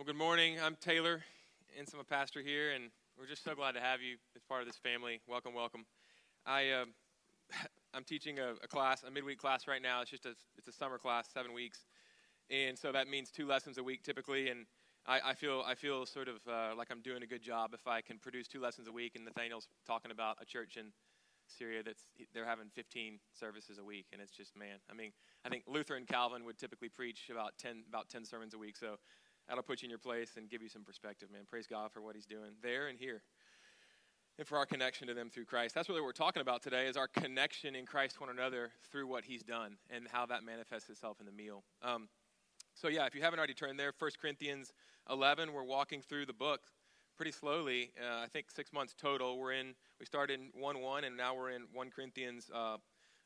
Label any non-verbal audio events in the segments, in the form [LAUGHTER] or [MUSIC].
Well, good morning. I'm Taylor, and I'm a pastor here, and we're just so glad to have you as part of this family. Welcome, welcome. I, uh, [LAUGHS] I'm teaching a, a, class, a midweek class right now. It's just a, it's a summer class, seven weeks, and so that means two lessons a week typically. And I, I feel, I feel sort of uh, like I'm doing a good job if I can produce two lessons a week. And Nathaniel's talking about a church in Syria that's they're having 15 services a week, and it's just man. I mean, I think Luther and Calvin would typically preach about 10, about 10 sermons a week. So that'll put you in your place and give you some perspective, man. Praise God for what He's doing there and here. And for our connection to them through Christ. That's really what we're talking about today is our connection in Christ to one another through what He's done and how that manifests itself in the meal. Um, so, yeah, if you haven't already turned there, 1 Corinthians 11, we're walking through the book pretty slowly. Uh, I think six months total. We're in, we started in 1 1, and now we're in 1 Corinthians uh,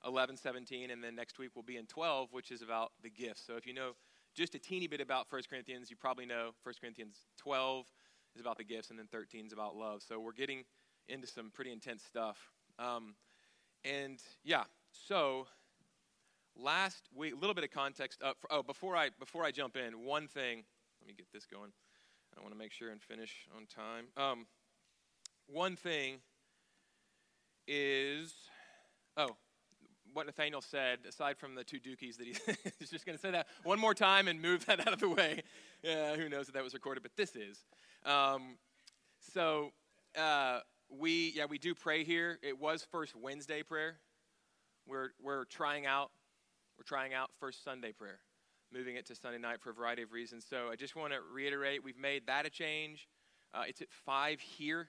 11, 17, and then next week we'll be in 12, which is about the gifts. So, if you know just a teeny bit about 1 Corinthians. You probably know 1 Corinthians 12 is about the gifts, and then 13 is about love. So we're getting into some pretty intense stuff. Um, and yeah, so last week, a little bit of context up. For, oh, before I before I jump in, one thing. Let me get this going. I want to make sure and finish on time. Um, one thing is, oh, what Nathaniel said, aside from the two dookies that he, [LAUGHS] he's just going to say that one more time and move that [LAUGHS] out of the way. Yeah, who knows if that was recorded, but this is. Um, so uh, we, yeah, we do pray here. It was First Wednesday prayer. We're we're trying out, we're trying out First Sunday prayer, moving it to Sunday night for a variety of reasons. So I just want to reiterate, we've made that a change. Uh, it's at five here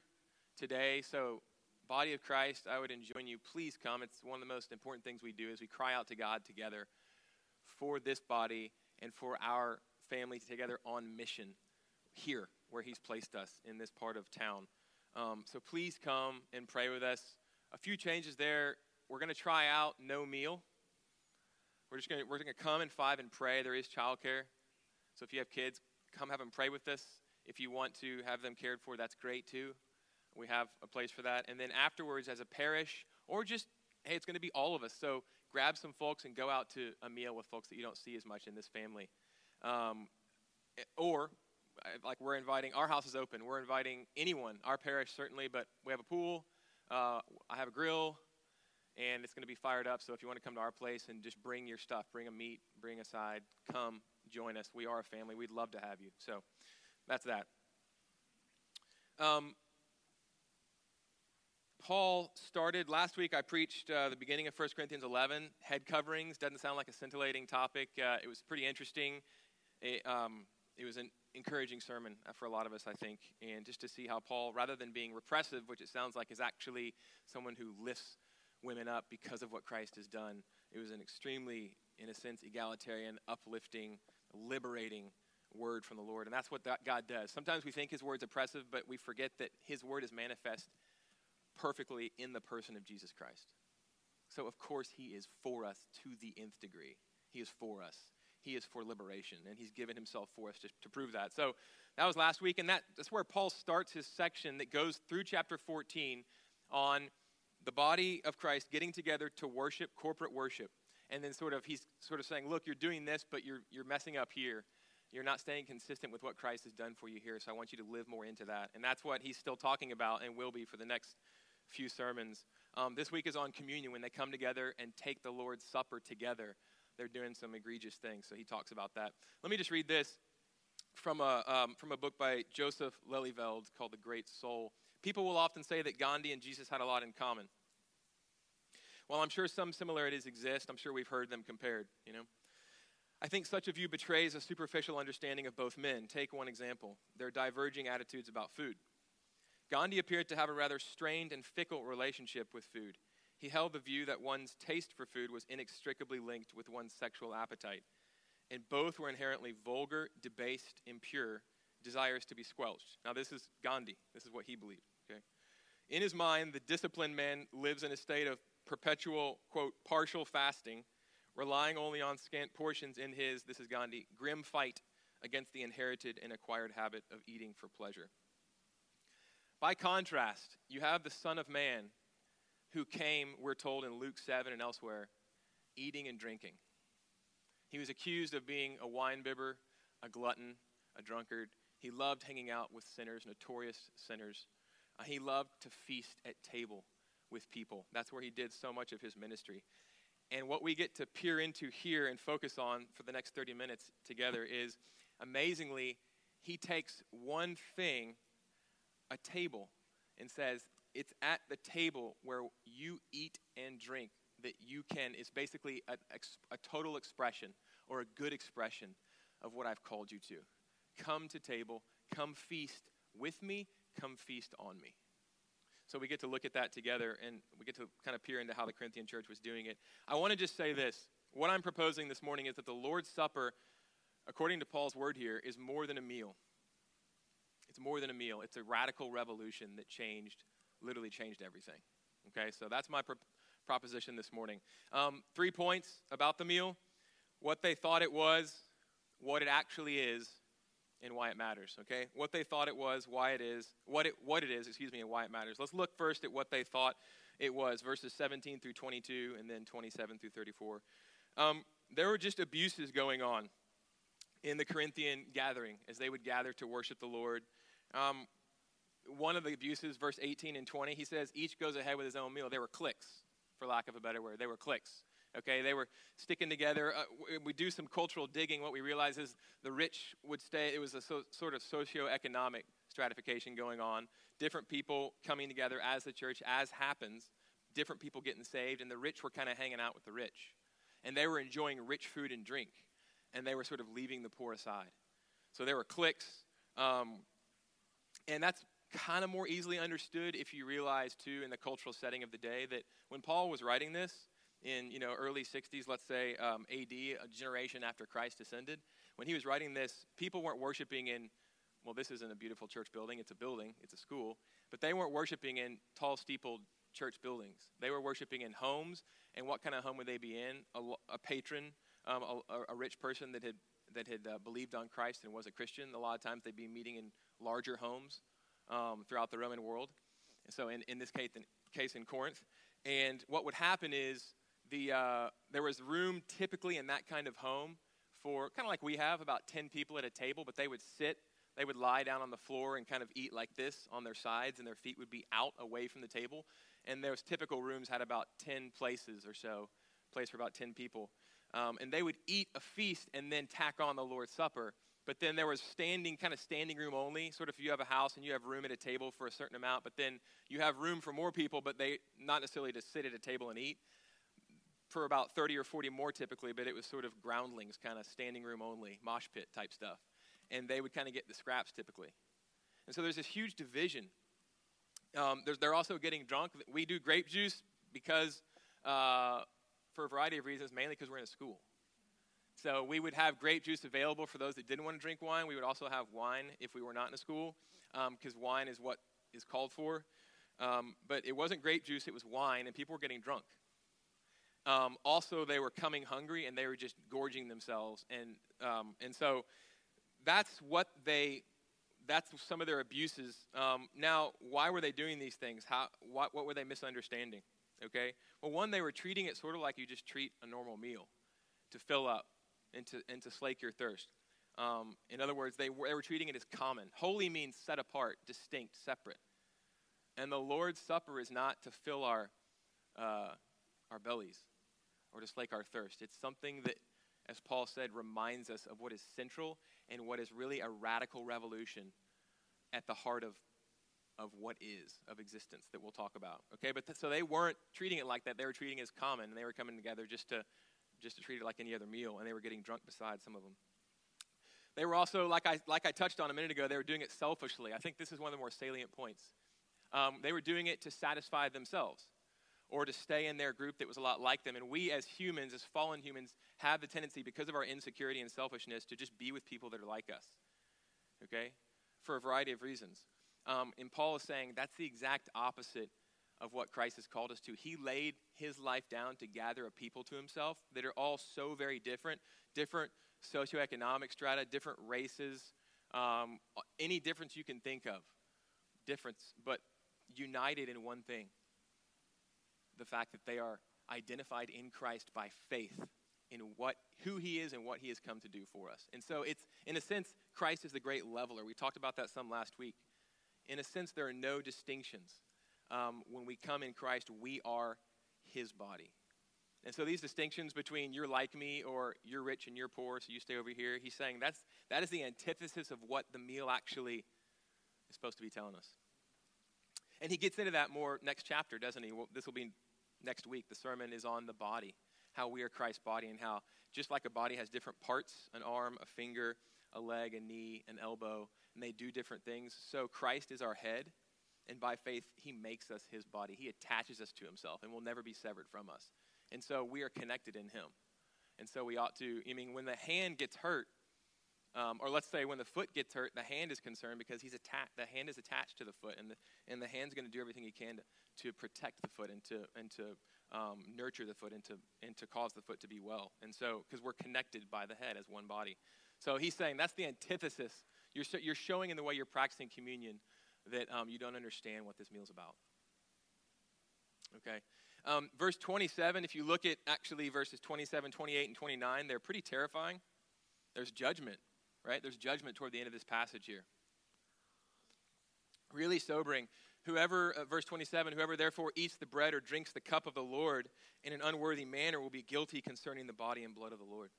today. So body of Christ, I would enjoin you. Please come. It's one of the most important things we do is we cry out to God together for this body and for our family together on mission here where He's placed us in this part of town. Um, so please come and pray with us. A few changes there. We're going to try out no meal. We're just going to, we're going to come in five and pray. There is childcare. So if you have kids, come have them pray with us. If you want to have them cared for, that's great too. We have a place for that. And then afterwards, as a parish, or just, hey, it's going to be all of us. So grab some folks and go out to a meal with folks that you don't see as much in this family. Um, or, like, we're inviting, our house is open. We're inviting anyone, our parish certainly, but we have a pool. Uh, I have a grill, and it's going to be fired up. So if you want to come to our place and just bring your stuff, bring a meat, bring a side, come join us. We are a family. We'd love to have you. So that's that. Um, Paul started last week. I preached uh, the beginning of 1 Corinthians 11. Head coverings doesn't sound like a scintillating topic. Uh, it was pretty interesting. It, um, it, was an encouraging sermon uh, for a lot of us, I think, and just to see how Paul, rather than being repressive, which it sounds like is actually someone who lifts women up because of what Christ has done, it was an extremely, in a sense, egalitarian, uplifting, liberating word from the Lord. And that's what that God does. Sometimes we think his word's oppressive, but we forget that his word is manifest perfectly in the person of Jesus Christ. So, of course, he is for us to the nth degree. He is for us. He is for liberation, and he's given himself for us to, to prove that. So, that was last week, and that, that's where Paul starts his section that goes through chapter 14 on the body of Christ getting together to worship, corporate worship. And then, sort of, he's sort of saying, Look, you're doing this, but you're, you're messing up here. You're not staying consistent with what Christ has done for you here, so I want you to live more into that. And that's what he's still talking about and will be for the next few sermons. Um, this week is on communion when they come together and take the Lord's Supper together. They're doing some egregious things, so he talks about that. Let me just read this from a, um, from a book by Joseph Lelyveld called The Great Soul. People will often say that Gandhi and Jesus had a lot in common. While I'm sure some similarities exist, I'm sure we've heard them compared, you know. I think such a view betrays a superficial understanding of both men. Take one example their diverging attitudes about food. Gandhi appeared to have a rather strained and fickle relationship with food. He held the view that one's taste for food was inextricably linked with one's sexual appetite, and both were inherently vulgar, debased, impure, desires to be squelched. Now, this is Gandhi. This is what he believed. Okay? In his mind, the disciplined man lives in a state of perpetual, quote, partial fasting, relying only on scant portions in his, this is Gandhi, grim fight against the inherited and acquired habit of eating for pleasure. By contrast, you have the Son of Man who came, we're told in Luke 7 and elsewhere, eating and drinking. He was accused of being a wine bibber, a glutton, a drunkard. He loved hanging out with sinners, notorious sinners. Uh, he loved to feast at table with people. That's where he did so much of his ministry. And what we get to peer into here and focus on for the next 30 minutes together is amazingly, he takes one thing, a table, and says, It's at the table where you eat and drink that you can, it's basically a, a total expression or a good expression of what I've called you to. Come to table, come feast with me, come feast on me. So we get to look at that together and we get to kind of peer into how the Corinthian church was doing it. I want to just say this. What I'm proposing this morning is that the Lord's Supper, according to Paul's word here, is more than a meal. It's more than a meal. It's a radical revolution that changed, literally changed everything. Okay, so that's my pro- proposition this morning. Um, three points about the meal what they thought it was, what it actually is, and why it matters, okay? What they thought it was, why it is, what it, what it is, excuse me, and why it matters. Let's look first at what they thought it was, verses 17 through 22, and then 27 through 34. Um, there were just abuses going on in the Corinthian gathering as they would gather to worship the Lord. Um, one of the abuses, verse 18 and 20, he says, each goes ahead with his own meal. They were cliques, for lack of a better word. They were cliques. Okay, they were sticking together. Uh, we do some cultural digging. What we realize is the rich would stay, it was a so, sort of socio-economic stratification going on. Different people coming together as the church, as happens, different people getting saved, and the rich were kind of hanging out with the rich. And they were enjoying rich food and drink, and they were sort of leaving the poor aside. So there were cliques, um, and that's kind of more easily understood if you realize, too, in the cultural setting of the day, that when Paul was writing this, in you know early 60s, let's say um, AD, a generation after Christ ascended, when he was writing this, people weren't worshiping in well, this isn't a beautiful church building, it's a building, it's a school, but they weren't worshiping in tall, steepled church buildings. They were worshiping in homes, and what kind of home would they be in? A, a patron, um, a, a, rich person that had that had uh, believed on Christ and was a Christian. A lot of times they'd be meeting in larger homes um, throughout the Roman world. And so, in, in this case in, case in Corinth, and what would happen is the, uh, there was room typically in that kind of home for kind of like we have about 10 people at a table, but they would sit, they would lie down on the floor and kind of eat like this on their sides, and their feet would be out away from the table. And those typical rooms had about 10 places or so, place for about 10 people. Um, and they would eat a feast and then tack on the Lord's Supper. But then there was standing, kind of standing room only. Sort of, if you have a house and you have room at a table for a certain amount, but then you have room for more people, but they not necessarily to sit at a table and eat for about 30 or 40 more typically, but it was sort of groundlings, kind of standing room only, mosh pit type stuff. And they would kind of get the scraps typically. And so there's this huge division. Um, they're also getting drunk. We do grape juice because, uh, for a variety of reasons, mainly because we're in a school. So we would have grape juice available for those that didn't want to drink wine. We would also have wine if we were not in a school, because um, wine is what is called for. Um, but it wasn't grape juice, it was wine, and people were getting drunk. Um, also, they were coming hungry and they were just gorging themselves. And, um, and so that's what they, that's some of their abuses. Um, now, why were they doing these things? How, what, what were they misunderstanding? Okay? Well, one, they were treating it sort of like you just treat a normal meal to fill up and to, and to slake your thirst. Um, in other words, they were, they were treating it as common. Holy means set apart, distinct, separate. And the Lord's Supper is not to fill our, uh, our bellies or to slake our thirst. It's something that, as Paul said, reminds us of what is central and what is really a radical revolution at the heart of, of what is, of existence that we'll talk about. Okay, but th- so they weren't treating it like that. They were treating it as common, and they were coming together just to, just to treat it like any other meal, and they were getting drunk beside some of them. They were also, like I, like I touched on a minute ago, they were doing it selfishly. I think this is one of the more salient points. Um, they were doing it to satisfy themselves or to stay in their group that was a lot like them. And we, as humans, as fallen humans, have the tendency, because of our insecurity and selfishness, to just be with people that are like us. Okay? For a variety of reasons. Um, and Paul is saying that's the exact opposite of what Christ has called us to. He laid his life down to gather a people to himself that are all so very different, different socioeconomic strata, different races, um, any difference you can think of, difference, but united in one thing the fact that they are identified in Christ by faith in what who he is and what he has come to do for us. And so it's in a sense Christ is the great leveler. We talked about that some last week. In a sense there are no distinctions. Um, when we come in Christ, we are his body. And so these distinctions between you're like me or you're rich and you're poor, so you stay over here, he's saying that's that is the antithesis of what the meal actually is supposed to be telling us. And he gets into that more next chapter, doesn't he? Well, this will be next week. The sermon is on the body, how we are Christ's body, and how just like a body has different parts an arm, a finger, a leg, a knee, an elbow, and they do different things. So Christ is our head, and by faith, he makes us his body. He attaches us to himself and will never be severed from us. And so we are connected in him. And so we ought to, I mean, when the hand gets hurt, um, or let's say when the foot gets hurt, the hand is concerned because he's attached. The hand is attached to the foot, and the and the hand's going to do everything he can to, to protect the foot and to and to um, nurture the foot and to and to cause the foot to be well. And so, because we're connected by the head as one body, so he's saying that's the antithesis. You're you're showing in the way you're practicing communion that um, you don't understand what this meal's about. Okay. Um, verse 27, if you look at actually verses 27, 28, and 29, they're pretty terrifying. There's judgment right? There's judgment toward the end of this passage here. Really sobering. Whoever, uh, verse 27, whoever therefore eats the bread or drinks the cup of the Lord in an unworthy manner will be guilty concerning the body and blood of the Lord.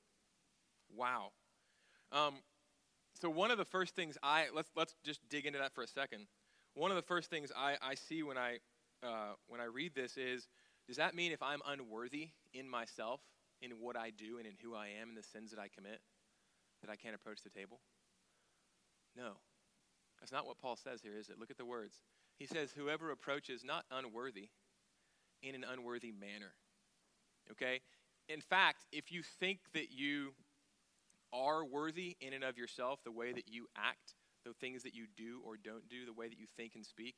Wow. Um, so one of the first things I let's let's just dig into that for a second. One of the first things I, I see when I uh, when I read this is, does that mean if I'm unworthy in myself, in what I do, and in who I am, and the sins that I commit, that I can't approach the table? No. That's not what Paul says here, is it? Look at the words. He says, Whoever approaches not unworthy in an unworthy manner. Okay? In fact, if you think that you are worthy in and of yourself, the way that you act, the things that you do or don't do, the way that you think and speak,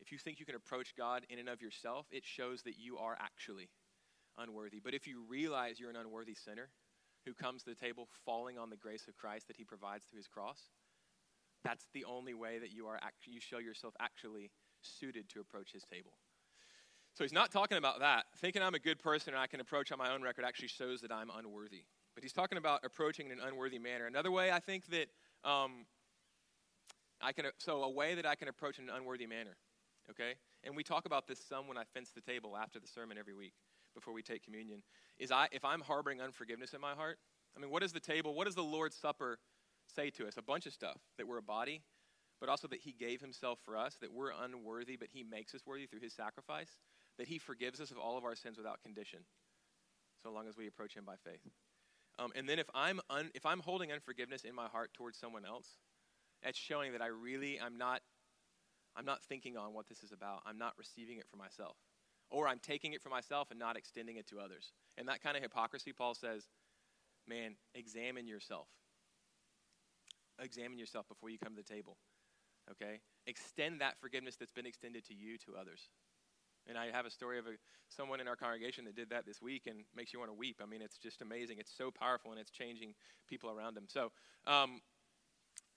if you think you can approach God in and of yourself, it shows that you are actually unworthy. But if you realize you're an unworthy sinner, who comes to the table falling on the grace of Christ that he provides through his cross. That's the only way that you are act- you show yourself actually suited to approach his table. So he's not talking about that. Thinking I'm a good person and I can approach on my own record actually shows that I'm unworthy. But he's talking about approaching in an unworthy manner. Another way I think that um, I can, so a way that I can approach in an unworthy manner, okay? And we talk about this some when I fence the table after the sermon every week before we take communion is I, if I'm harboring unforgiveness in my heart, I mean, what is the table, what does the Lord's Supper say to us? A bunch of stuff that we're a body, but also that He gave Himself for us, that we're unworthy, but He makes us worthy through His sacrifice, that He forgives us of all of our sins without condition, so long as we approach Him by faith. Um, and then if I'm, un, if I'm holding unforgiveness in my heart towards someone else, that's showing that I really, I'm not, I'm not thinking on what this is about. I'm not receiving it for myself or I'm taking it for myself and not extending it to others. And that kind of hypocrisy, Paul says, man, examine yourself. Examine yourself before you come to the table. Okay? Extend that forgiveness that's been extended to you to others. And I have a story of a, someone in our congregation that did that this week and makes you want to weep. I mean, it's just amazing. It's so powerful and it's changing people around them. So um,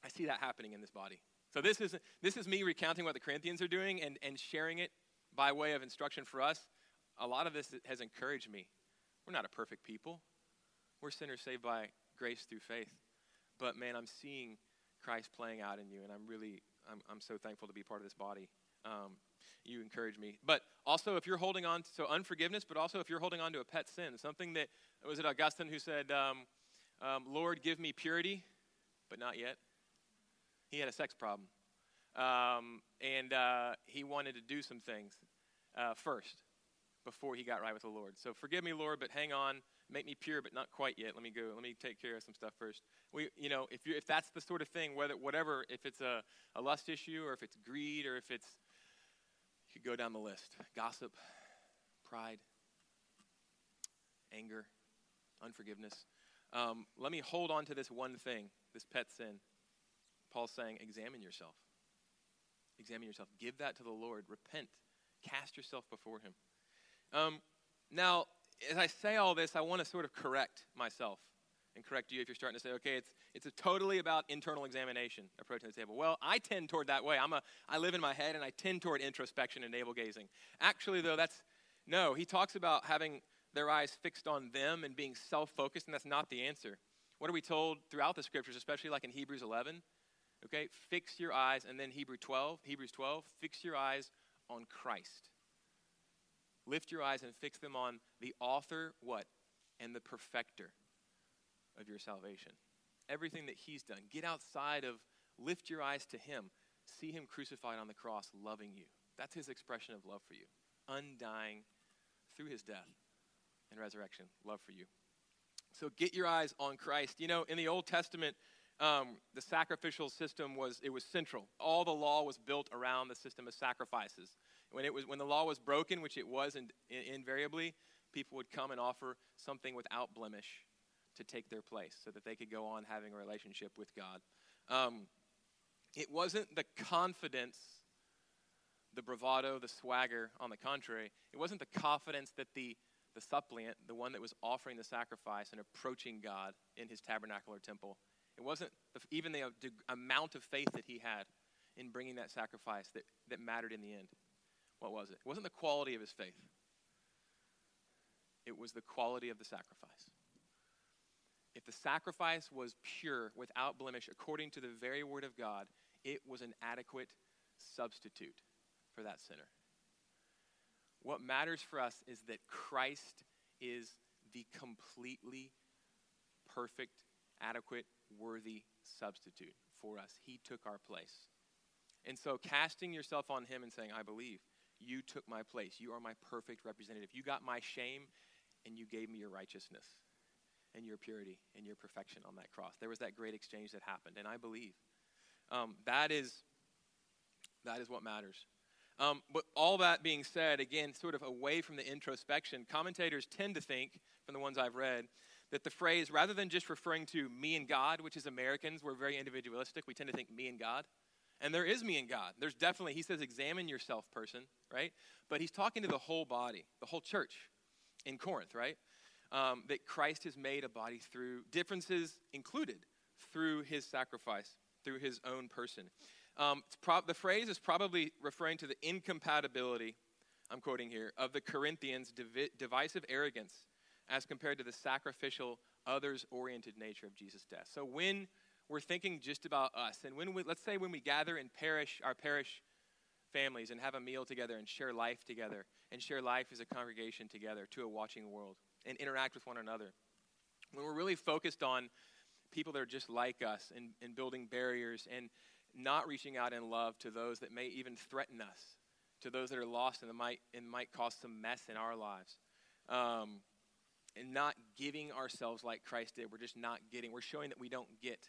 I see that happening in this body. So this is, this is me recounting what the Corinthians are doing and, and sharing it by way of instruction for us, a lot of this has encouraged me. We're not a perfect people. We're sinners saved by grace through faith. But man, I'm seeing Christ playing out in you, and I'm really, I'm, I'm so thankful to be part of this body. Um, you encourage me. But also, if you're holding on to so unforgiveness, but also if you're holding on to a pet sin, something that was it Augustine who said, um, um, "Lord, give me purity, but not yet." He had a sex problem. Um, and uh, he wanted to do some things uh, first before he got right with the Lord. So forgive me, Lord, but hang on. Make me pure, but not quite yet. Let me go. Let me take care of some stuff first. We, you know, if you if that's the sort of thing, whether whatever, if it's a, a lust issue or if it's greed or if it's, could go down the list: gossip, pride, anger, unforgiveness. Um, let me hold on to this one thing, this pet sin. Paul's saying, examine yourself. Examine yourself. Give that to the Lord. Repent. Cast yourself before Him. Um, now, as I say all this, I want to sort of correct myself and correct you if you're starting to say, okay, it's, it's totally about internal examination approaching the table. Well, I tend toward that way. I'm a, I live in my head and I tend toward introspection and navel gazing. Actually, though, that's no. He talks about having their eyes fixed on them and being self focused, and that's not the answer. What are we told throughout the scriptures, especially like in Hebrews 11? Okay, fix your eyes, and then Hebrew 12, Hebrews 12, fix your eyes on Christ. Lift your eyes and fix them on the author, what? And the perfecter of your salvation. Everything that he's done. Get outside of, lift your eyes to him. See him crucified on the cross, loving you. That's his expression of love for you. Undying through his death and resurrection, love for you. So get your eyes on Christ. You know, in the Old Testament, um, the sacrificial system was it was central. All the law was built around the system of sacrifices. When it was when the law was broken, which it was in, in, invariably, people would come and offer something without blemish to take their place, so that they could go on having a relationship with God. Um, it wasn't the confidence, the bravado, the swagger. On the contrary, it wasn't the confidence that the the suppliant, the one that was offering the sacrifice and approaching God in his tabernacle or temple. It wasn't the, even the, amount of faith that he had in bringing that sacrifice that, that mattered in the end. What was it? It wasn't the quality of his faith, it was the quality of the sacrifice. If the sacrifice was pure, without blemish, according to the very word of God, it was an adequate substitute for that sinner. What matters for us is that Christ is the completely perfect, adequate, worthy substitute for us. He took our place. And so, casting yourself on Him and saying, I believe, you took my place. You are my perfect representative. You got my shame, and you gave me your righteousness and your purity and your perfection on that cross. There was that great exchange that happened, and I believe. Um, that, is, that is what matters. Um, but all that being said, again, sort of away from the introspection, commentators tend to think, from the ones I've read, that the phrase, rather than just referring to me and God, which is Americans, we're very individualistic, we tend to think me and God. And there is me and God. There's definitely, he says, examine yourself, person, right? But he's talking to the whole body, the whole church in Corinth, right? Um, that Christ has made a body through differences included through his sacrifice, through his own person. Um, pro- the phrase is probably referring to the incompatibility, I'm quoting here, of the Corinthians' divi- divisive arrogance as compared to the sacrificial, others oriented nature of Jesus' death. So when we're thinking just about us, and when we, let's say when we gather in parish, our parish families and have a meal together and share life together and share life as a congregation together to a watching world and interact with one another. When we're really focused on people that are just like us and, and building barriers and not reaching out in love to those that may even threaten us, to those that are lost and might and might cause some mess in our lives. Um, and not giving ourselves like Christ did. We're just not getting. We're showing that we don't get.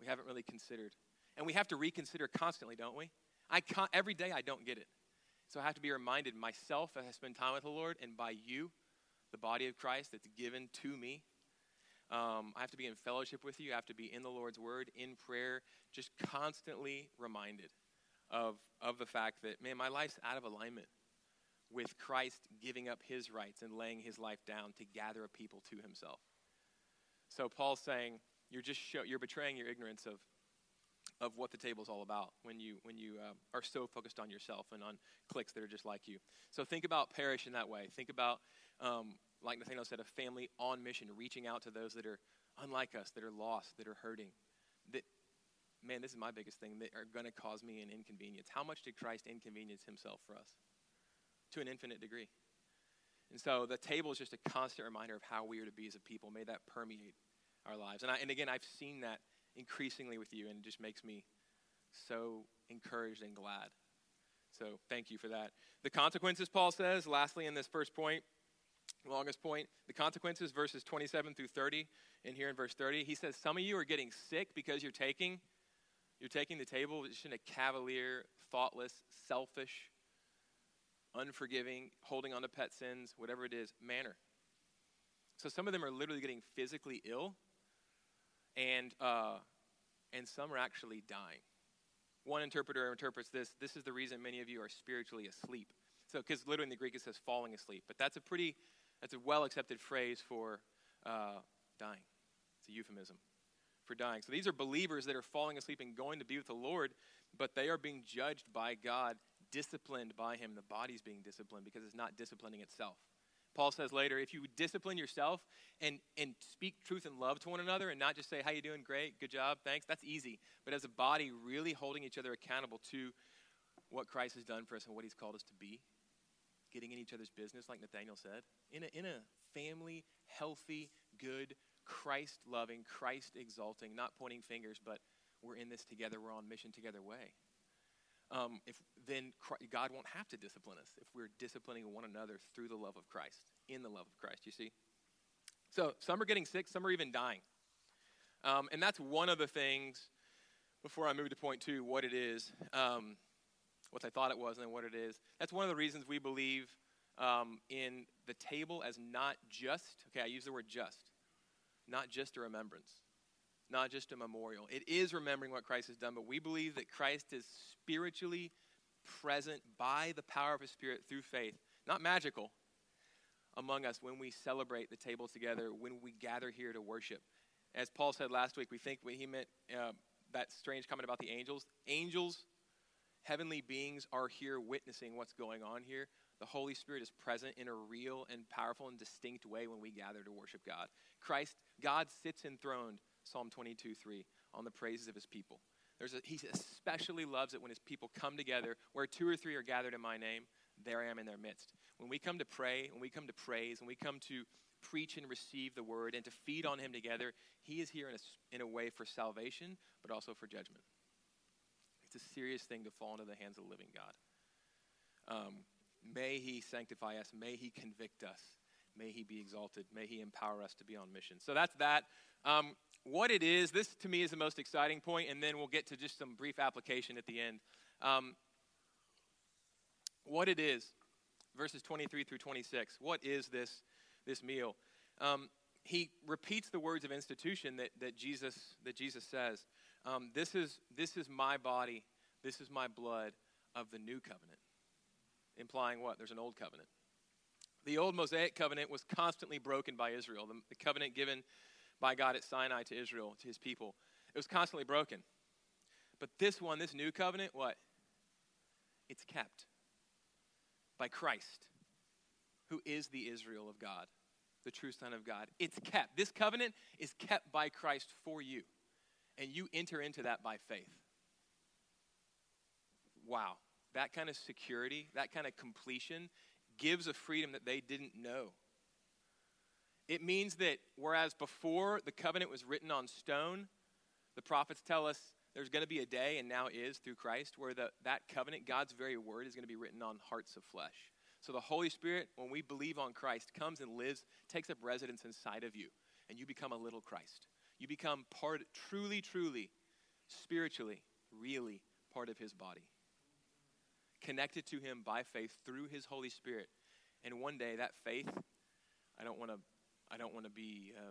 We haven't really considered. And we have to reconsider constantly, don't we? I every day I don't get it. So I have to be reminded myself as I spend time with the Lord and by you, the body of Christ that's given to me, um, I have to be in fellowship with you. I have to be in the Lord's Word, in prayer, just constantly reminded of, of the fact that, man, my life's out of alignment with Christ giving up his rights and laying his life down to gather a people to himself. So Paul's saying, you're just show, you're betraying your ignorance of, of what the table's all about when you, when you uh, are so focused on yourself and on cliques that are just like you. So think about parish in that way. Think about um, like Nathaniel said, a family on mission, reaching out to those that are unlike us, that are lost, that are hurting. That, man, this is my biggest thing, that are going to cause me an inconvenience. How much did Christ inconvenience himself for us? To an infinite degree. And so the table is just a constant reminder of how we are to be as a people. May that permeate our lives. And, I, and again, I've seen that increasingly with you, and it just makes me so encouraged and glad. So thank you for that. The consequences, Paul says, lastly, in this first point, longest point, the consequences, verses 27 through 30. And here in verse 30, he says, Some of you are getting sick because you're taking, you're taking the table just in a cavalier, thoughtless, selfish, unforgiving, holding on to pet sins, whatever it is, manner. So some of them are literally getting physically ill, and, uh, and some are actually dying. One interpreter interprets this this is the reason many of you are spiritually asleep. So, because literally in the Greek it says falling asleep, but that's a pretty that's a well accepted phrase for uh, dying. It's a euphemism for dying. So these are believers that are falling asleep and going to be with the Lord, but they are being judged by God, disciplined by Him. The body's being disciplined because it's not disciplining itself, Paul says later, if you discipline yourself and, and speak truth and love to one another and not just say, how you doing? Great, good job, thanks, that's easy. But as a body, really holding each other accountable to what Christ has done for us and what he's called us to be, getting in each other's business, like Nathaniel said, in a, in a family, healthy, good, Christ loving, Christ exalting, not pointing fingers, but we're in this together, we're on mission together way. Um, if then God won't have to discipline us if we're disciplining one another through the love of Christ, in the love of Christ. You see. So some are getting sick, some are even dying, um, and that's one of the things. Before I move to point two, what it is, um, what I thought it was, and then what it is. That's one of the reasons we believe um, in the table as not just. Okay, I use the word just, not just a remembrance not just a memorial. It is remembering what Christ has done, but we believe that Christ is spiritually present by the power of his Spirit through faith, not magical, among us when we celebrate the table together, when we gather here to worship. As Paul said last week, we think he meant uh, that strange comment about the angels. Angels, heavenly beings, are here witnessing what's going on here. The Holy Spirit is present in a real and powerful and distinct way when we gather to worship God. Christ, God sits enthroned Psalm 22, 3, on the praises of his people. There's a, he especially loves it when his people come together, where two or three are gathered in my name, there I am in their midst. When we come to pray, when we come to praise, when we come to preach and receive the word and to feed on him together, he is here in a, in a way for salvation, but also for judgment. It's a serious thing to fall into the hands of the living God. Um, may he sanctify us. May he convict us. May he be exalted. May he empower us to be on mission. So that's that. Um, what it is, this to me is the most exciting point, and then we'll get to just some brief application at the end. Um, what it is, verses 23 through 26. What is this, this meal? Um, he repeats the words of institution that, that, Jesus, that Jesus says. Um, this, is, this is my body, this is my blood of the new covenant. Implying what? There's an old covenant. The old Mosaic covenant was constantly broken by Israel. The, the covenant given by God at Sinai to Israel, to his people. It was constantly broken. But this one, this new covenant, what? It's kept by Christ, who is the Israel of God, the true Son of God. It's kept. This covenant is kept by Christ for you, and you enter into that by faith. Wow. That kind of security, that kind of completion gives a freedom that they didn't know. It means that whereas before the covenant was written on stone, the prophets tell us there's going to be a day, and now is through Christ, where the, that covenant, God's very word, is going to be written on hearts of flesh. So the Holy Spirit, when we believe on Christ, comes and lives, takes up residence inside of you, and you become a little Christ. You become part, truly, truly, spiritually, really part of his body. Connected to him by faith through his Holy Spirit. And one day that faith, I don't want to I don't want to be, uh,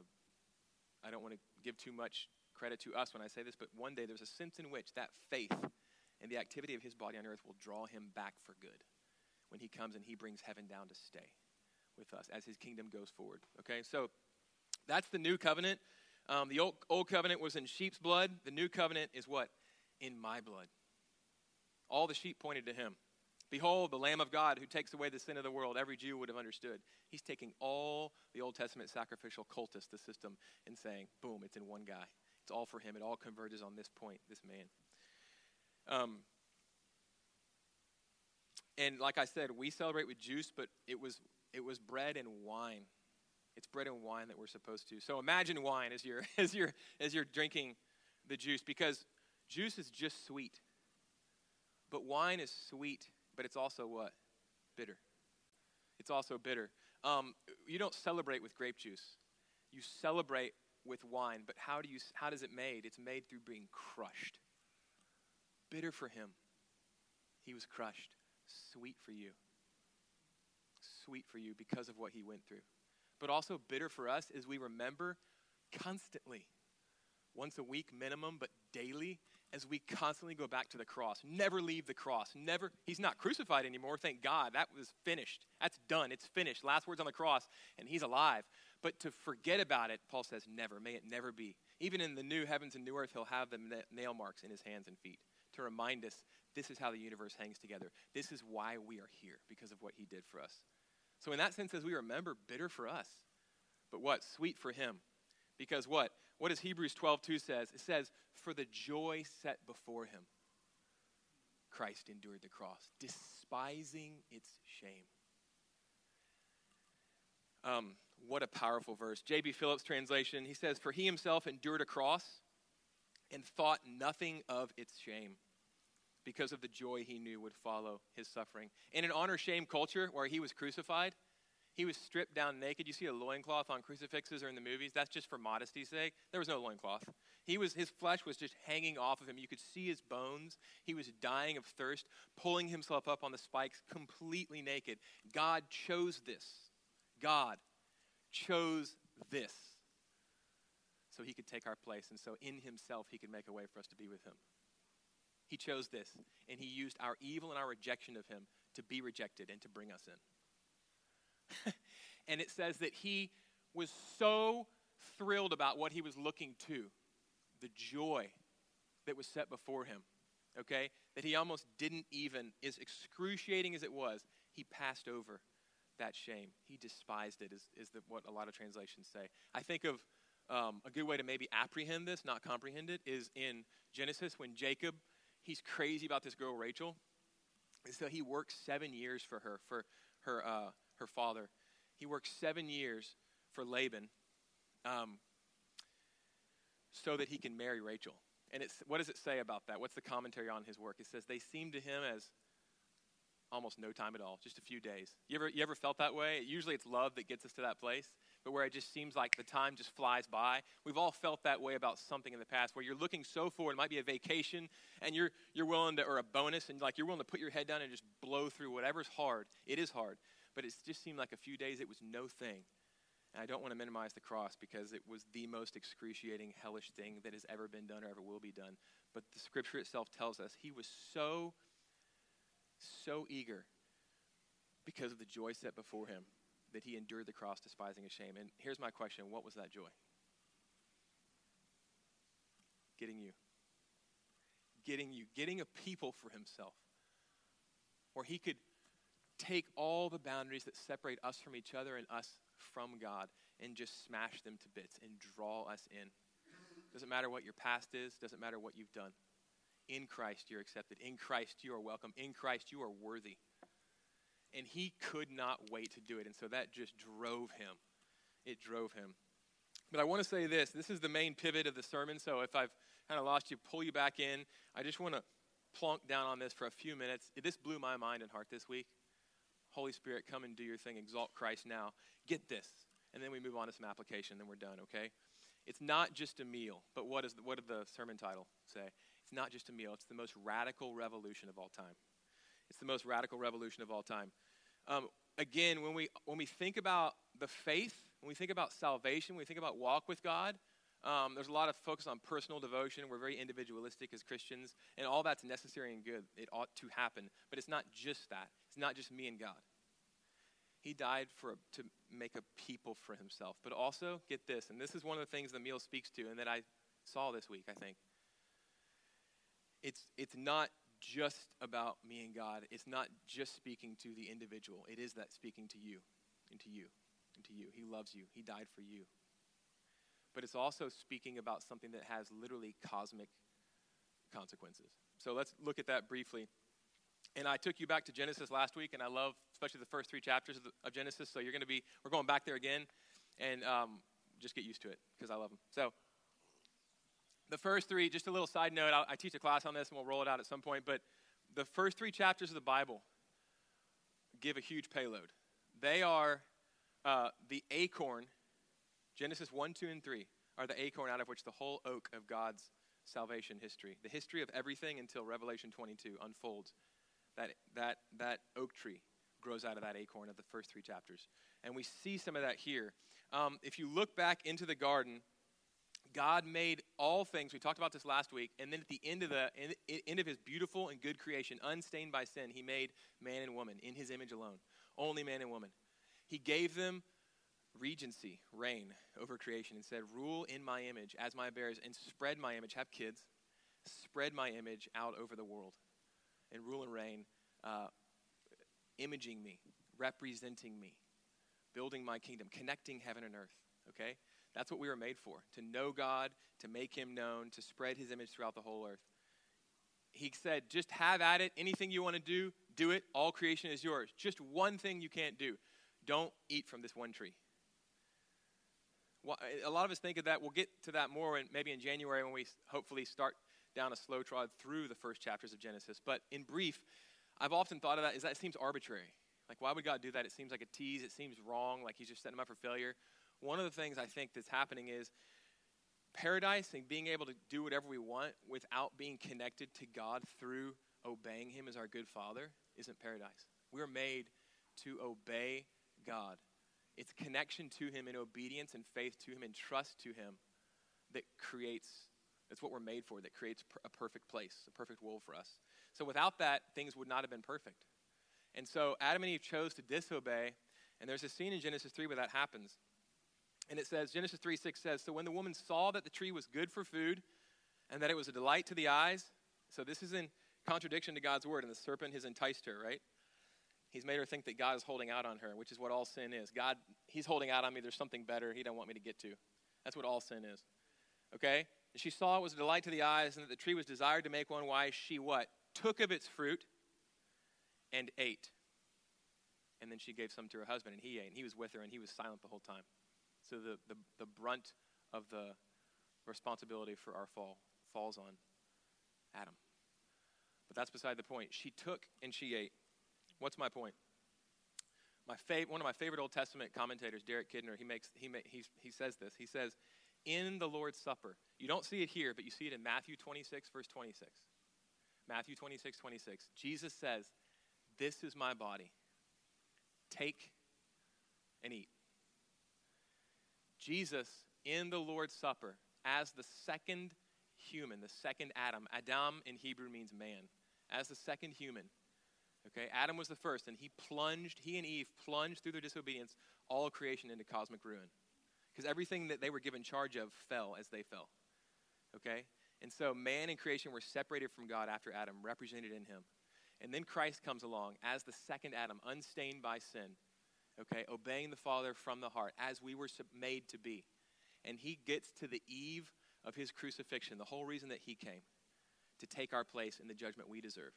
I don't want to give too much credit to us when I say this, but one day there's a sense in which that faith and the activity of his body on earth will draw him back for good when he comes and he brings heaven down to stay with us as his kingdom goes forward. Okay, so that's the new covenant. Um, the old, old covenant was in sheep's blood. The new covenant is what? In my blood. All the sheep pointed to him. Behold, the Lamb of God who takes away the sin of the world. Every Jew would have understood. He's taking all the Old Testament sacrificial cultist, the system, and saying, boom, it's in one guy. It's all for him. It all converges on this point, this man. Um, and like I said, we celebrate with juice, but it was it was bread and wine. It's bread and wine that we're supposed to. So imagine wine as you're [LAUGHS] as you're as you're drinking the juice, because juice is just sweet. But wine is sweet but it's also what? Bitter. It's also bitter. Um, you don't celebrate with grape juice. You celebrate with wine, but how do you how does it made? It's made through being crushed. Bitter for him. He was crushed. Sweet for you. Sweet for you because of what he went through. But also bitter for us is we remember constantly. Once a week minimum, but daily as we constantly go back to the cross. Never leave the cross. Never. He's not crucified anymore. Thank God. That was finished. That's done. It's finished. Last words on the cross, and he's alive. But to forget about it, Paul says, never. May it never be. Even in the new heavens and new earth, he'll have the nail marks in his hands and feet to remind us this is how the universe hangs together. This is why we are here, because of what he did for us. So, in that sense, as we remember, bitter for us, but what? Sweet for him. Because what? What does Hebrews 12 2 says? It says, For the joy set before him, Christ endured the cross, despising its shame. Um, what a powerful verse. J.B. Phillips' translation, he says, For he himself endured a cross and thought nothing of its shame because of the joy he knew would follow his suffering. In an honor shame culture where he was crucified, he was stripped down naked. You see a loincloth on crucifixes or in the movies. That's just for modesty's sake. There was no loincloth. He was, his flesh was just hanging off of him. You could see his bones. He was dying of thirst, pulling himself up on the spikes completely naked. God chose this. God chose this so he could take our place. And so in himself, he could make a way for us to be with him. He chose this, and he used our evil and our rejection of him to be rejected and to bring us in. [LAUGHS] and it says that he was so thrilled about what he was looking to, the joy that was set before him, okay, that he almost didn't even, as excruciating as it was, he passed over that shame. He despised it, is, is the, what a lot of translations say. I think of um, a good way to maybe apprehend this, not comprehend it, is in Genesis when Jacob, he's crazy about this girl Rachel. And so he works seven years for her, for her, uh, her father. He works seven years for Laban um, so that he can marry Rachel. And it's, what does it say about that? What's the commentary on his work? It says, they seem to him as almost no time at all, just a few days. You ever, you ever felt that way? Usually it's love that gets us to that place, but where it just seems like the time just flies by. We've all felt that way about something in the past where you're looking so forward, it might be a vacation, and you're, you're willing to, or a bonus, and like you're willing to put your head down and just blow through whatever's hard. It is hard, but it just seemed like a few days, it was no thing. And I don't want to minimize the cross because it was the most excruciating, hellish thing that has ever been done or ever will be done. But the scripture itself tells us he was so so eager because of the joy set before him that he endured the cross, despising his shame. And here's my question what was that joy? Getting you. Getting you. Getting a people for himself. Where he could take all the boundaries that separate us from each other and us from God and just smash them to bits and draw us in. Doesn't matter what your past is, doesn't matter what you've done. In Christ, you're accepted. In Christ, you are welcome. In Christ, you are worthy. And he could not wait to do it. And so that just drove him. It drove him. But I want to say this this is the main pivot of the sermon. So if I've kind of lost you, pull you back in. I just want to plunk down on this for a few minutes. This blew my mind and heart this week. Holy Spirit, come and do your thing. Exalt Christ now. Get this. And then we move on to some application, then we're done, okay? It's not just a meal, but what, is the, what did the sermon title say? It's not just a meal, it's the most radical revolution of all time. It's the most radical revolution of all time. Um, again, when we, when we think about the faith, when we think about salvation, when we think about walk with God, um, there's a lot of focus on personal devotion. We're very individualistic as Christians, and all that's necessary and good. It ought to happen. But it's not just that, it's not just me and God. He died for, to make a people for himself. But also, get this, and this is one of the things the meal speaks to, and that I saw this week, I think it's, it's not just about me and God. It's not just speaking to the individual. It is that speaking to you and to you and to you. He loves you, He died for you. But it's also speaking about something that has literally cosmic consequences. So let's look at that briefly. And I took you back to Genesis last week, and I love especially the first three chapters of, the, of Genesis. So you're going to be, we're going back there again, and um, just get used to it because I love them. So the first three, just a little side note, I'll, I teach a class on this and we'll roll it out at some point, but the first three chapters of the Bible give a huge payload. They are uh, the acorn, Genesis 1, 2, and 3 are the acorn out of which the whole oak of God's salvation history, the history of everything until Revelation 22 unfolds. That, that, that oak tree grows out of that acorn of the first three chapters. And we see some of that here. Um, if you look back into the garden, God made all things. We talked about this last week. And then at the end of the end of his beautiful and good creation, unstained by sin, he made man and woman in his image alone. Only man and woman. He gave them regency, reign over creation, and said, Rule in my image as my bearers, and spread my image. Have kids. Spread my image out over the world. And rule and reign, uh, imaging me, representing me building my kingdom, connecting heaven and earth. Okay? That's what we were made for to know God, to make him known, to spread his image throughout the whole earth. He said, just have at it. Anything you want to do, do it. All creation is yours. Just one thing you can't do don't eat from this one tree. A lot of us think of that. We'll get to that more in, maybe in January when we hopefully start down a slow trod through the first chapters of Genesis. But in brief, I've often thought of that is that seems arbitrary. Like, why would God do that? It seems like a tease. It seems wrong, like he's just setting them up for failure. One of the things I think that's happening is paradise and being able to do whatever we want without being connected to God through obeying Him as our good Father isn't paradise. We are made to obey God. It's connection to Him in obedience and faith to Him and trust to Him that creates, that's what we're made for, that creates a perfect place, a perfect world for us. So without that, things would not have been perfect. And so Adam and Eve chose to disobey, and there's a scene in Genesis 3 where that happens. And it says, Genesis 3 6 says, So when the woman saw that the tree was good for food, and that it was a delight to the eyes, so this is in contradiction to God's word, and the serpent has enticed her, right? He's made her think that God is holding out on her, which is what all sin is. God, He's holding out on me. There's something better He don't want me to get to. That's what all sin is. Okay? And she saw it was a delight to the eyes, and that the tree was desired to make one wise. She what? Took of its fruit and ate. And then she gave some to her husband, and he ate. And he was with her, and he was silent the whole time. So the, the, the brunt of the responsibility for our fall falls on Adam. But that's beside the point. She took and she ate. What's my point? My fav- one of my favorite Old Testament commentators, Derek Kidner, he, makes, he, ma- he, he says this. He says, In the Lord's Supper, you don't see it here, but you see it in Matthew 26, verse 26. Matthew 26, 26. Jesus says, This is my body. Take and eat. Jesus, in the Lord's Supper, as the second human, the second Adam, Adam in Hebrew means man, as the second human, Okay, Adam was the first, and he plunged, he and Eve plunged through their disobedience all creation into cosmic ruin. Because everything that they were given charge of fell as they fell. Okay? And so man and creation were separated from God after Adam, represented in him. And then Christ comes along as the second Adam, unstained by sin. Okay, obeying the Father from the heart, as we were made to be. And he gets to the eve of his crucifixion, the whole reason that he came, to take our place in the judgment we deserve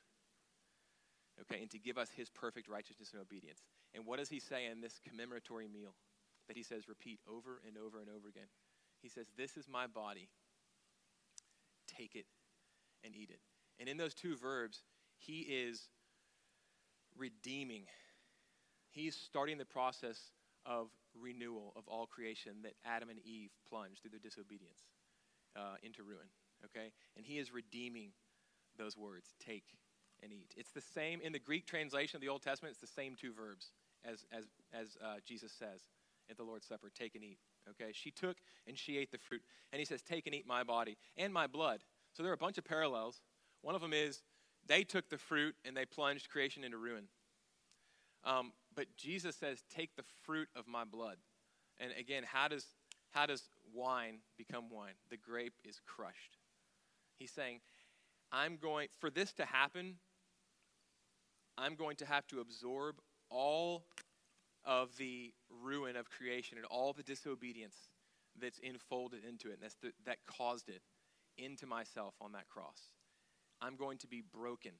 okay, and to give us his perfect righteousness and obedience. And what does he say in this commemoratory meal that he says repeat over and over and over again? He says, This is my body. Take it and eat it. And in those two verbs, he is redeeming. He's starting the process of renewal of all creation that Adam and Eve plunged through their disobedience uh, into ruin. Okay? And he is redeeming those words take and eat. It's the same in the Greek translation of the Old Testament. It's the same two verbs as as as uh, Jesus says at the Lord's Supper: take and eat. Okay, she took and she ate the fruit, and he says, "Take and eat my body and my blood." So there are a bunch of parallels. One of them is they took the fruit and they plunged creation into ruin. Um, but Jesus says, "Take the fruit of my blood." And again, how does how does wine become wine? The grape is crushed. He's saying, I'm going, for this to happen, I'm going to have to absorb all of the ruin of creation and all the disobedience that's enfolded into it, and that's the, that caused it into myself on that cross. I'm going to be broken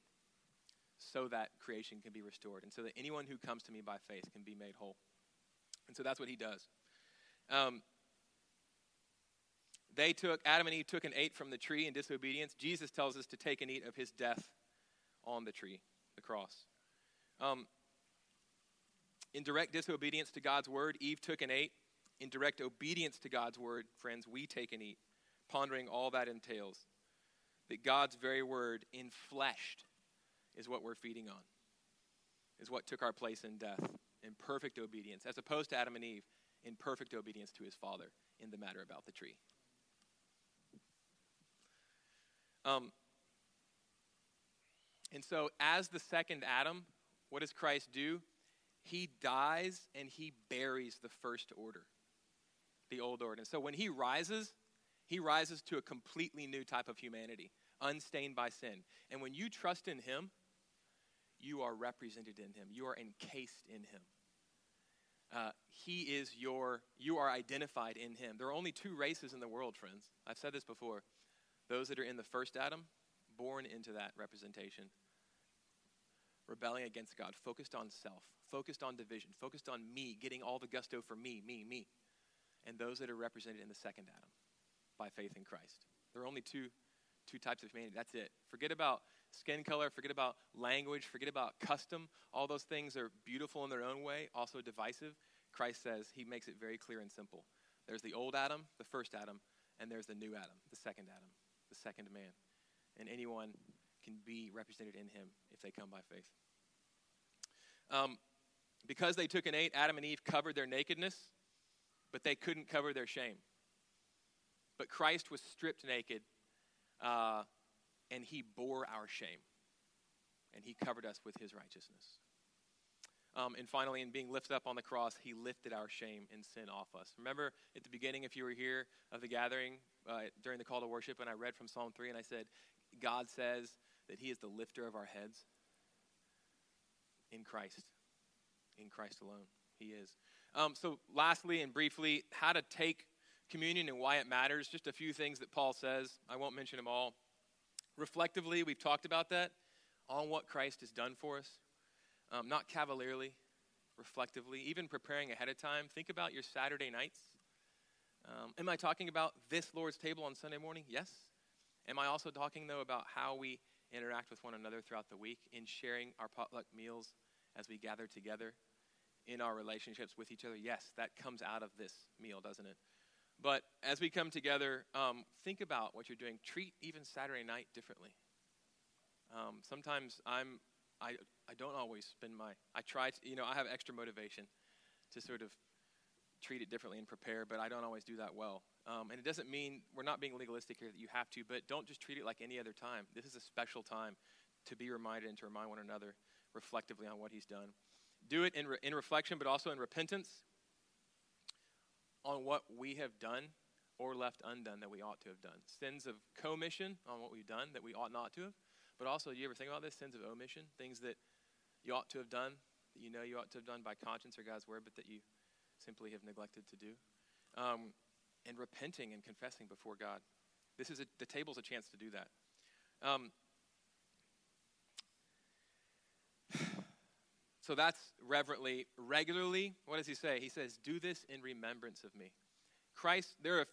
so that creation can be restored, and so that anyone who comes to me by faith can be made whole. And so that's what he does. Um, they took, Adam and Eve took and ate from the tree in disobedience. Jesus tells us to take and eat of his death on the tree, the cross. Um, in direct disobedience to God's word, Eve took and ate. In direct obedience to God's word, friends, we take and eat, pondering all that entails. That God's very word, infleshed, is what we're feeding on, is what took our place in death, in perfect obedience, as opposed to Adam and Eve, in perfect obedience to his Father in the matter about the tree. Um, and so, as the second Adam, what does Christ do? He dies and he buries the first order, the old order. And so, when he rises, he rises to a completely new type of humanity, unstained by sin. And when you trust in him, you are represented in him, you are encased in him. Uh, he is your, you are identified in him. There are only two races in the world, friends. I've said this before. Those that are in the first Adam, born into that representation, rebelling against God, focused on self, focused on division, focused on me, getting all the gusto for me, me, me. And those that are represented in the second Adam by faith in Christ. There are only two, two types of humanity. That's it. Forget about skin color, forget about language, forget about custom. All those things are beautiful in their own way, also divisive. Christ says, He makes it very clear and simple. There's the old Adam, the first Adam, and there's the new Adam, the second Adam, the second man. And anyone can be represented in him if they come by faith. Um, because they took an ate, Adam and Eve covered their nakedness, but they couldn't cover their shame. But Christ was stripped naked, uh, and he bore our shame, and he covered us with his righteousness. Um, and finally, in being lifted up on the cross, he lifted our shame and sin off us. Remember at the beginning, if you were here of the gathering uh, during the call to worship, and I read from Psalm 3, and I said, God says that he is the lifter of our heads in Christ. In Christ alone, he is. Um, so, lastly and briefly, how to take communion and why it matters. Just a few things that Paul says. I won't mention them all. Reflectively, we've talked about that on what Christ has done for us, um, not cavalierly, reflectively, even preparing ahead of time. Think about your Saturday nights. Um, am I talking about this Lord's table on Sunday morning? Yes. Am I also talking, though, about how we interact with one another throughout the week in sharing our potluck meals as we gather together in our relationships with each other? Yes, that comes out of this meal, doesn't it? But as we come together, um, think about what you're doing. Treat even Saturday night differently. Um, sometimes I'm, I, I don't always spend my, I try to, you know, I have extra motivation to sort of treat it differently and prepare, but I don't always do that well. Um, and it doesn't mean we're not being legalistic here that you have to, but don't just treat it like any other time. This is a special time to be reminded and to remind one another reflectively on what he's done. Do it in, re- in reflection, but also in repentance on what we have done or left undone that we ought to have done. Sins of commission on what we've done that we ought not to have. But also, do you ever think about this? Sins of omission, things that you ought to have done, that you know you ought to have done by conscience or God's word, but that you simply have neglected to do. Um, and repenting and confessing before God. This is a, the table's a chance to do that. Um, So that's reverently, regularly. What does he say? He says, Do this in remembrance of me. Christ, there are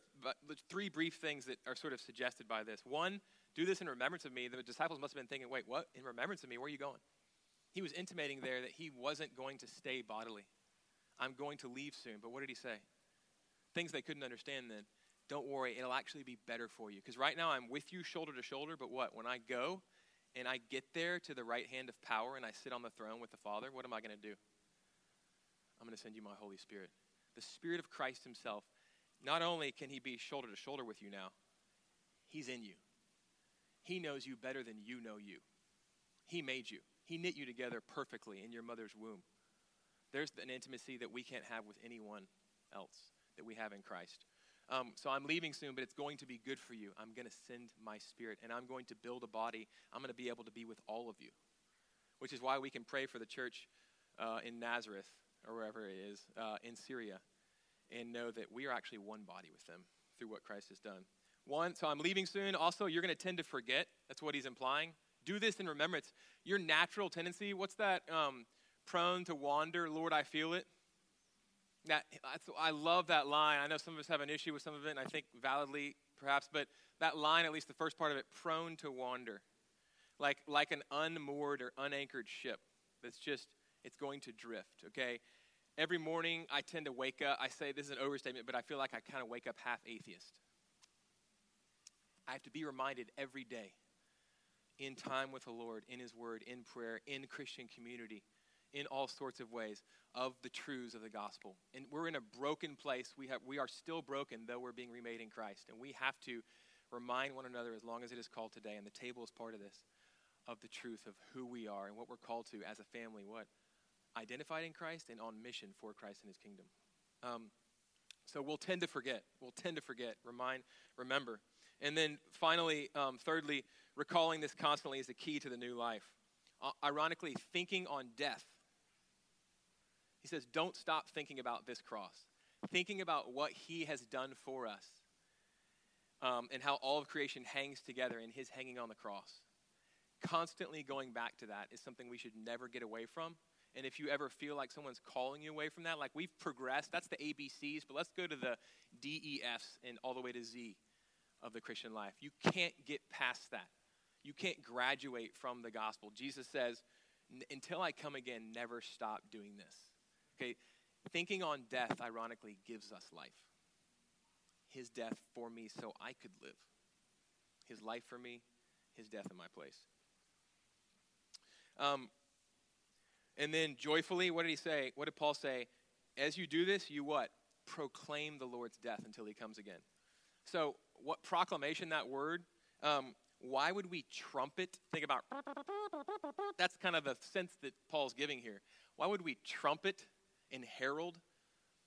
three brief things that are sort of suggested by this. One, do this in remembrance of me. The disciples must have been thinking, wait, what? In remembrance of me? Where are you going? He was intimating there that he wasn't going to stay bodily. I'm going to leave soon. But what did he say? Things they couldn't understand then. Don't worry, it'll actually be better for you. Because right now I'm with you shoulder to shoulder, but what? When I go, and I get there to the right hand of power and I sit on the throne with the Father, what am I going to do? I'm going to send you my Holy Spirit. The Spirit of Christ Himself. Not only can He be shoulder to shoulder with you now, He's in you. He knows you better than you know you. He made you, He knit you together perfectly in your mother's womb. There's an intimacy that we can't have with anyone else that we have in Christ. Um, so I'm leaving soon, but it's going to be good for you. I'm going to send my spirit, and I'm going to build a body. I'm going to be able to be with all of you, which is why we can pray for the church uh, in Nazareth or wherever it is uh, in Syria and know that we are actually one body with them through what Christ has done. One, so I'm leaving soon. Also, you're going to tend to forget. That's what he's implying. Do this in remembrance. Your natural tendency, what's that? Um, prone to wander, Lord, I feel it. That, I love that line. I know some of us have an issue with some of it, and I think validly perhaps, but that line, at least the first part of it, prone to wander. Like, like an unmoored or unanchored ship that's just, it's going to drift, okay? Every morning I tend to wake up, I say this is an overstatement, but I feel like I kind of wake up half atheist. I have to be reminded every day in time with the Lord, in His Word, in prayer, in Christian community, in all sorts of ways of the truths of the gospel. And we're in a broken place. We, have, we are still broken, though we're being remade in Christ. And we have to remind one another, as long as it is called today, and the table is part of this, of the truth of who we are and what we're called to as a family. What? Identified in Christ and on mission for Christ and his kingdom. Um, so we'll tend to forget. We'll tend to forget. Remind, remember. And then finally, um, thirdly, recalling this constantly is the key to the new life. Uh, ironically, thinking on death He says, don't stop thinking about this cross, thinking about what he has done for us um, and how all of creation hangs together in his hanging on the cross. Constantly going back to that is something we should never get away from. And if you ever feel like someone's calling you away from that, like we've progressed, that's the ABCs, but let's go to the DEFs and all the way to Z of the Christian life. You can't get past that. You can't graduate from the gospel. Jesus says, until I come again, never stop doing this. Okay, thinking on death, ironically, gives us life. His death for me so I could live. His life for me, his death in my place. Um, and then joyfully, what did he say? What did Paul say? As you do this, you what? Proclaim the Lord's death until he comes again. So, what proclamation, that word, um, why would we trumpet? Think about that's kind of the sense that Paul's giving here. Why would we trumpet and herald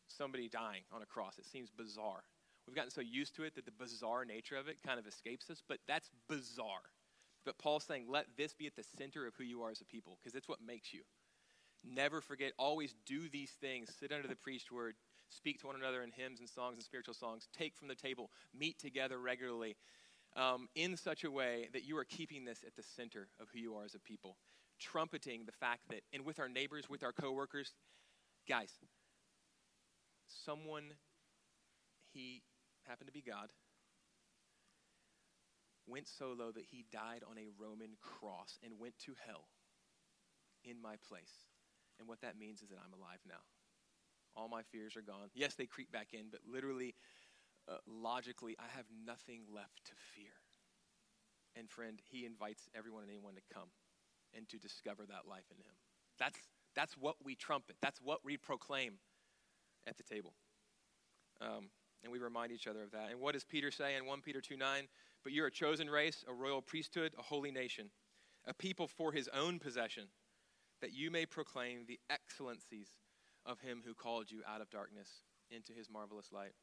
somebody dying on a cross? It seems bizarre. We've gotten so used to it that the bizarre nature of it kind of escapes us, but that's bizarre. But Paul's saying, let this be at the center of who you are as a people, because it's what makes you. Never forget, always do these things. Sit under the preached word, speak to one another in hymns and songs and spiritual songs, take from the table, meet together regularly um, in such a way that you are keeping this at the center of who you are as a people. Trumpeting the fact that, and with our neighbors, with our coworkers, guys, someone, he happened to be God, went so low that he died on a Roman cross and went to hell in my place. And what that means is that I'm alive now. All my fears are gone. Yes, they creep back in, but literally, uh, logically, I have nothing left to fear. And friend, he invites everyone and anyone to come and to discover that life in him. That's, that's what we trumpet, that's what we proclaim at the table. Um, and we remind each other of that. And what does Peter say in 1 Peter 2 9? But you're a chosen race, a royal priesthood, a holy nation, a people for his own possession, that you may proclaim the excellencies of him who called you out of darkness into his marvelous light.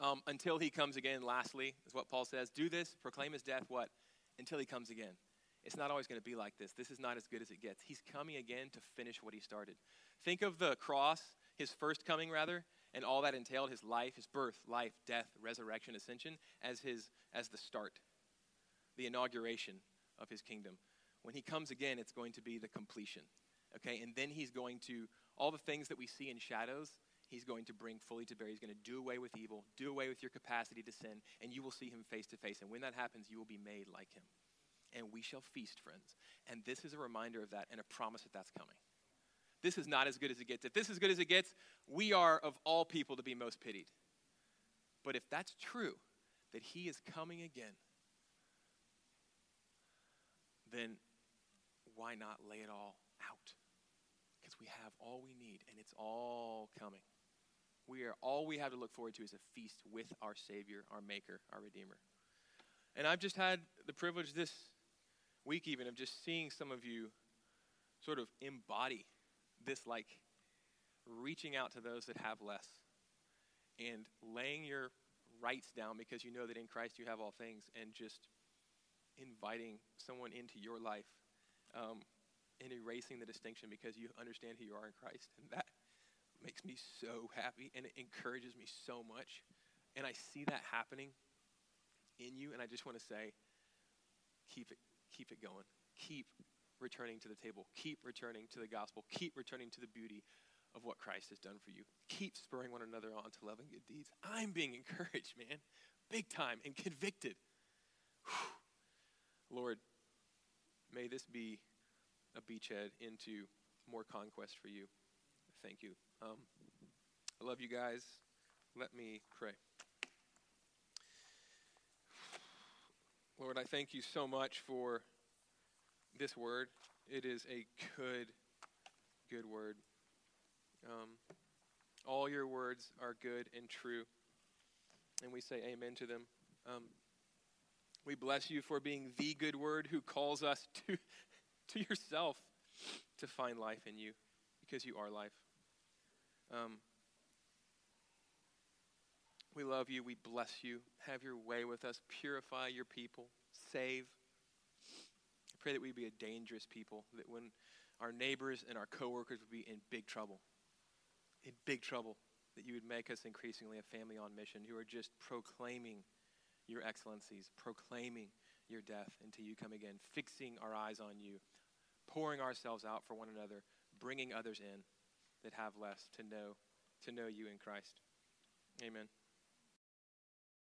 Um, until he comes again, lastly, is what Paul says. Do this, proclaim his death, what? Until he comes again. It's not always going to be like this. This is not as good as it gets. He's coming again to finish what he started. Think of the cross, his first coming, rather, and all that entailed his life, his birth, life, death, resurrection, ascension, as, his, as the start, the inauguration of his kingdom. When he comes again, it's going to be the completion. Okay? And then he's going to, all the things that we see in shadows, he's going to bring fully to bear. He's going to do away with evil, do away with your capacity to sin, and you will see him face to face. And when that happens, you will be made like him. And we shall feast, friends. And this is a reminder of that and a promise that that's coming. This is not as good as it gets. If this is as good as it gets, we are of all people to be most pitied. But if that's true, that he is coming again, then why not lay it all out? Because we have all we need and it's all coming. We are all we have to look forward to is a feast with our Savior, our Maker, our Redeemer. And I've just had the privilege this week even of just seeing some of you sort of embody this like reaching out to those that have less and laying your rights down because you know that in Christ you have all things and just inviting someone into your life um, and erasing the distinction because you understand who you are in Christ. And that makes me so happy and it encourages me so much. And I see that happening in you, and I just want to say, keep it, keep it going. Keep returning to the table. Keep returning to the gospel. Keep returning to the beauty of what Christ has done for you. Keep spurring one another on to love and good deeds. I'm being [LAUGHS] encouraged, man, big time, and convicted. Whew. Lord, may this be a beachhead into more conquest for you. Thank you. Um, I love you guys. Let me pray. Lord, I thank you so much for this word. It is a good, good word. Um, all your words are good and true. And we say amen to them. Um, we bless you for being the good word who calls us [LAUGHS] to, to yourself to find life in you because you are life. Um, we love you. We bless you. Have your way with us. Purify your people. Save. I pray that we be a dangerous people, that when our neighbors and our coworkers would be in big trouble. In big trouble. That you would make us increasingly a family on mission who are just proclaiming your excellencies, proclaiming your death until you come again, fixing our eyes on you, pouring ourselves out for one another, bringing others in that have less to know to know you in Christ. Amen.